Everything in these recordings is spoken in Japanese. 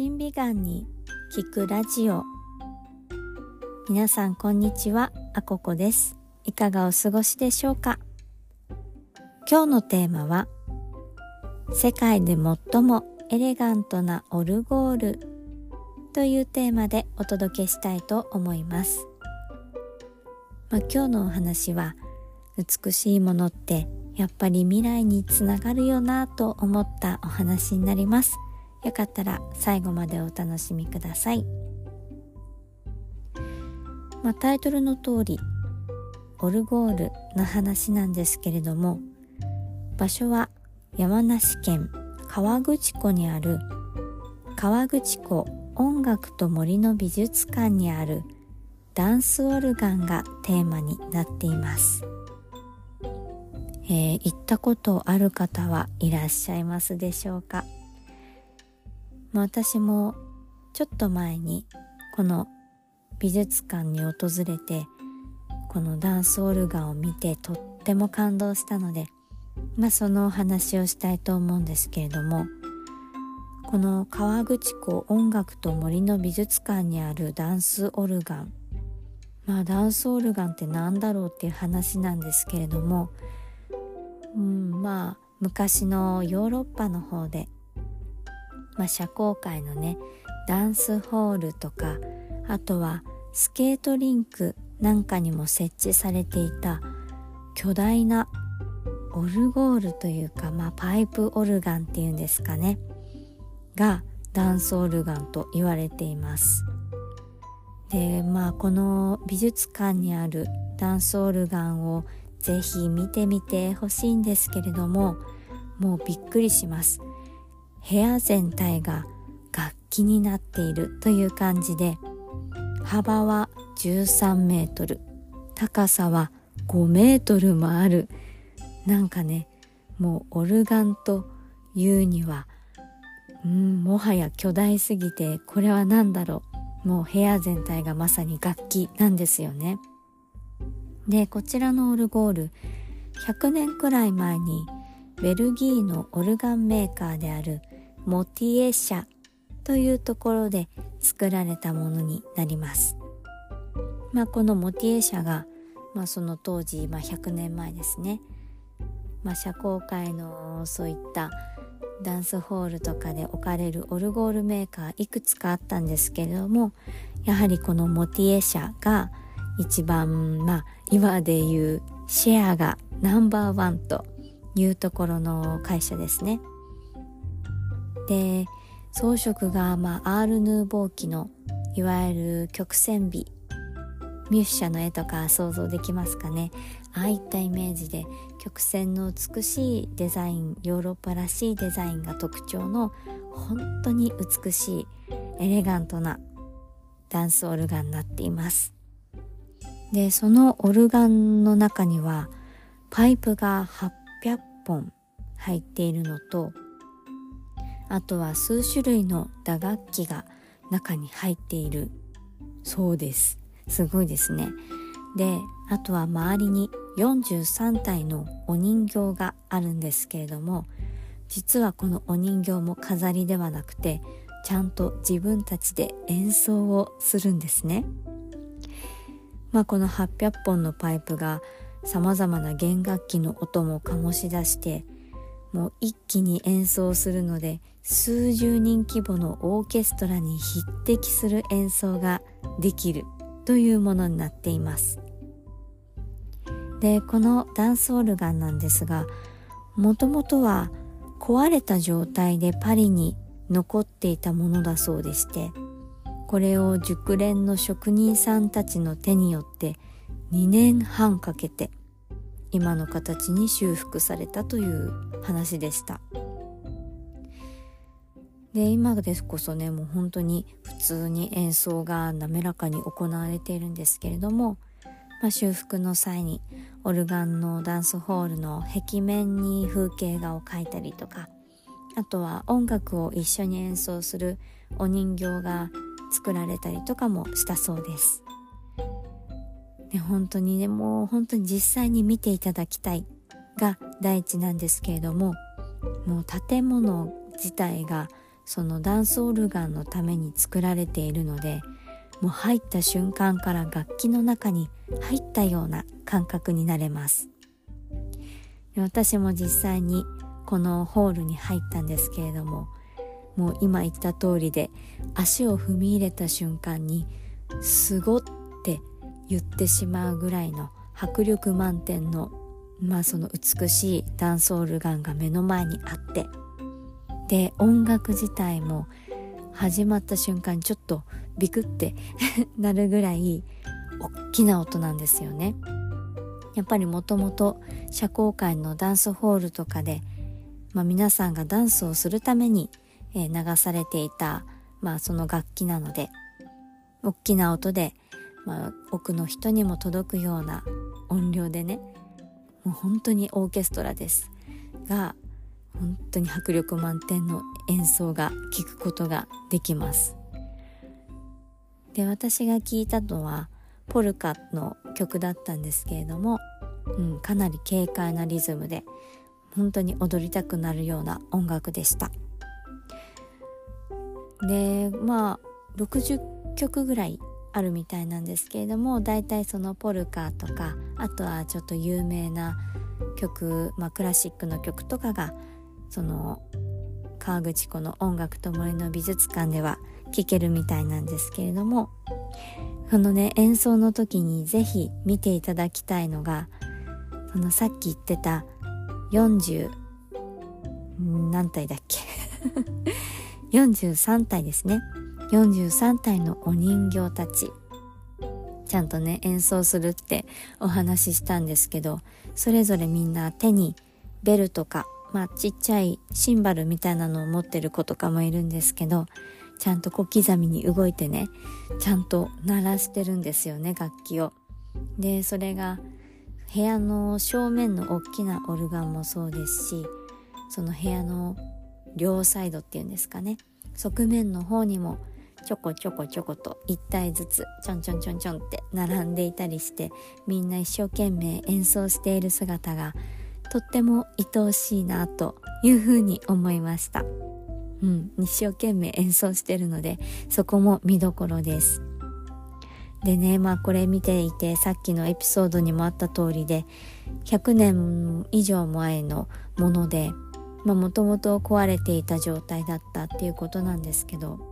審美眼に聞くラジオ。皆さんこんにちは。あここです。いかがお過ごしでしょうか？今日のテーマは世界で最もエレガントなオルゴールというテーマでお届けしたいと思います、まあ、今日のお話は美しいものってやっぱり未来につながるよなと思ったお話になります。よかったら最後までお楽しみください、まあ、タイトルの通りオルゴールの話なんですけれども場所は山梨県河口湖にある河口湖音楽と森の美術館にあるダンスオルガンがテーマになっています、えー、行ったことある方はいらっしゃいますでしょうか？まあ、私もちょっと前にこの美術館に訪れてこのダンスオルガンを見てとっても感動したので、まあ、そのお話をしたいと思うんですけれどもこの川口湖音楽と森の美術館にあるダンスオルガンまあダンスオルガンって何だろうっていう話なんですけれども、うん、まあ昔のヨーロッパの方でまあ、社交界のねダンスホールとかあとはスケートリンクなんかにも設置されていた巨大なオルゴールというか、まあ、パイプオルガンっていうんですかねがダンスオルガンと言われています。でまあこの美術館にあるダンスオルガンをぜひ見てみてほしいんですけれどももうびっくりします。部屋全体が楽器になっているという感じで幅は13メートル高さは5メートルもある。なんかねもうオルガンというにはうんもはや巨大すぎてこれは何だろう。もう部屋全体がまさに楽器なんですよね。でこちらのオルゴール100年くらい前にベルギーのオルガンメーカーであるモティエ社というところで作られたものになります。まあ、このモティエ社が、まあ、その当時、まあ、100年前ですね、まあ、社交界のそういったダンスホールとかで置かれるオルゴールメーカーいくつかあったんですけれどもやはりこのモティエ社が一番まあ今でいうシェアがナンバーワンというところの会社ですね。で装飾が、まあ、アール・ヌーボー期のいわゆる曲線美ミュッシャの絵とか想像できますかね。ああいったイメージで曲線の美しいデザインヨーロッパらしいデザインが特徴の本当に美しいエレガントなダンスオルガンになっています。でそのオルガンの中にはパイプが800本入っているのとあとは数種類の打楽器が中に入っているそうです。すごいですね。であとは周りに43体のお人形があるんですけれども実はこのお人形も飾りではなくてちゃんと自分たちで演奏をするんですね。まあこの800本のパイプが様々な弦楽器の音も醸し出してもう一気に演奏するので数十人規模のオーケストラに匹敵する演奏ができるというものになっています。でこのダンスオルガンなんですがもともとは壊れた状態でパリに残っていたものだそうでしてこれを熟練の職人さんたちの手によって2年半かけて今の形に修復されたという話でしたで今ですこそねもう本当に普通に演奏が滑らかに行われているんですけれども、まあ、修復の際にオルガンのダンスホールの壁面に風景画を描いたりとかあとは音楽を一緒に演奏するお人形が作られたりとかもしたそうです。で本当に。ねもう本当に実際に見ていただきたいが第一なんですけれどももう建物自体がそのダンスオルガンのために作られているのでもう入った瞬間から楽器の中に入ったような感覚になれます。私も実際にこのホールに入ったんですけれどももう今言った通りで足を踏み入れた瞬間にすごって言ってしまうぐらいの迫力満点のまあその美しいダンスオルガンが目の前にあって。で音楽自体も始まった瞬間ちょっとビクって なるぐらい大きな音なんですよね。やっぱりもともと社交界のダンスホールとかで、まあ、皆さんがダンスをするために、え、流されていた、まあ、その楽器なので大きな音で、まあ、奥の人にも届くような音量でねもう本当にオーケストラです。が本当に迫力満点の演奏が聴くことができます。で私が聴いたのはポルカの曲だったんですけれども、うん、かなり軽快なリズムで本当に踊りたくなるような音楽でした。でまあ60曲ぐらいあるみたいなんですけれども大体そのポルカとかあとはちょっと有名な曲、まあ、クラシックの曲とかがその河口湖の音楽と森の美術館では聴けるみたいなんですけれどもこのね演奏の時にぜひ見ていただきたいのがそのさっき言ってた40何体だっけ？43体ですね。43体のお人形たちちゃんとね演奏するってお話ししたんですけどそれぞれみんな手にベルとかまあちっちゃいシンバルみたいなのを持ってる子とかもいるんですけどちゃんと小刻みに動いてねちゃんと鳴らしてるんですよね楽器を。でそれが部屋の正面の大きなオルガンもそうですしその部屋の両サイドっていうんですかね側面の方にもちょこちょこちょこと1体ずつちょんちょんちょんちょんって並んでいたりしてみんな一生懸命演奏している姿がとっても愛おしいなというふうに思いました。うん、一生懸命演奏してるのでそこも見どころです。でねまあこれ見ていてさっきのエピソードにもあった通りで100年以上前のものでもともと壊れていた状態だったっていうことなんですけど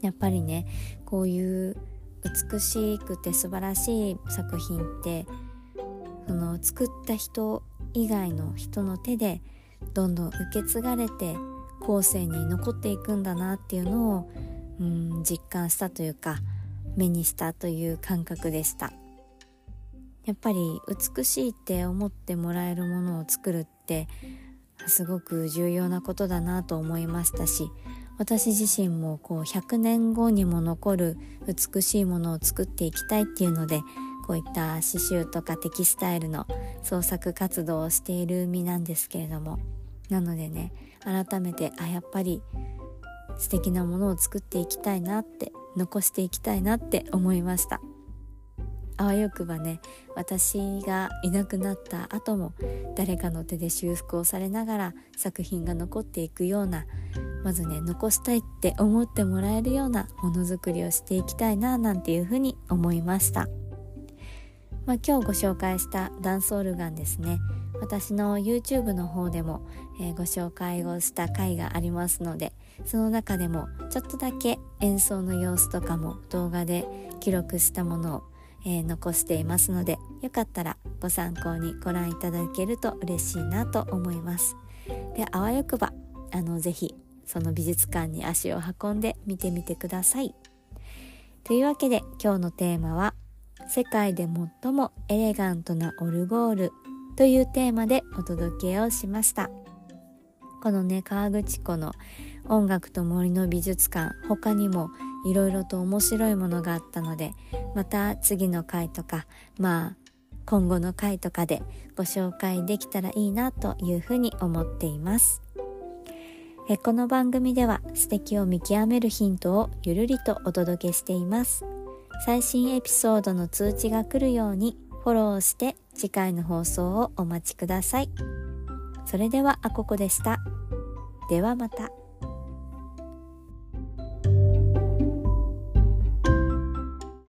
やっぱりねこういう美しくて素晴らしい作品ってその作った人以外の人の手でどんどん受け継がれて後世に残っていくんだなっていうのをうん実感したというか目にしたという感覚でした。やっぱり美しいって思ってもらえるものを作るってすごく重要なことだなと思いましたし私自身もこう100年後にも残る美しいものを作っていきたいっていうのでこういった刺繍とかテキスタイルの創作活動をしている身なんですけれども。なのでね改めてあやっぱり素敵なものを作っていきたいなって残していきたいなって思いました。あわよくばね私がいなくなった後も誰かの手で修復をされながら作品が残っていくようなまずね残したいって思ってもらえるようなものづくりをしていきたいななんていうふうに思いました、まあ、今日ご紹介したダンスオルガンですね。私の YouTube の方でも、えー、ご紹介をした回がありますのでその中でもちょっとだけ演奏の様子とかも動画で記録したものを、えー、残していますのでよかったらご参考にご覧いただけると嬉しいなと思います。であわよくばあのぜひその美術館に足を運んで見てみてください。というわけで今日のテーマは世界で最もエレガントなオルゴールというテーマでお届けをしました。このね河口湖の音楽と森の美術館他にもいろいろと面白いものがあったのでまた次の回とかまあ今後の回とかでご紹介できたらいいなというふうに思っていますえこの番組では素敵を見極めるヒントをゆるりとお届けしています最新エピソードの通知が来るようにフォローして次回の放送をお待ちください。それではあここでした。ではまた。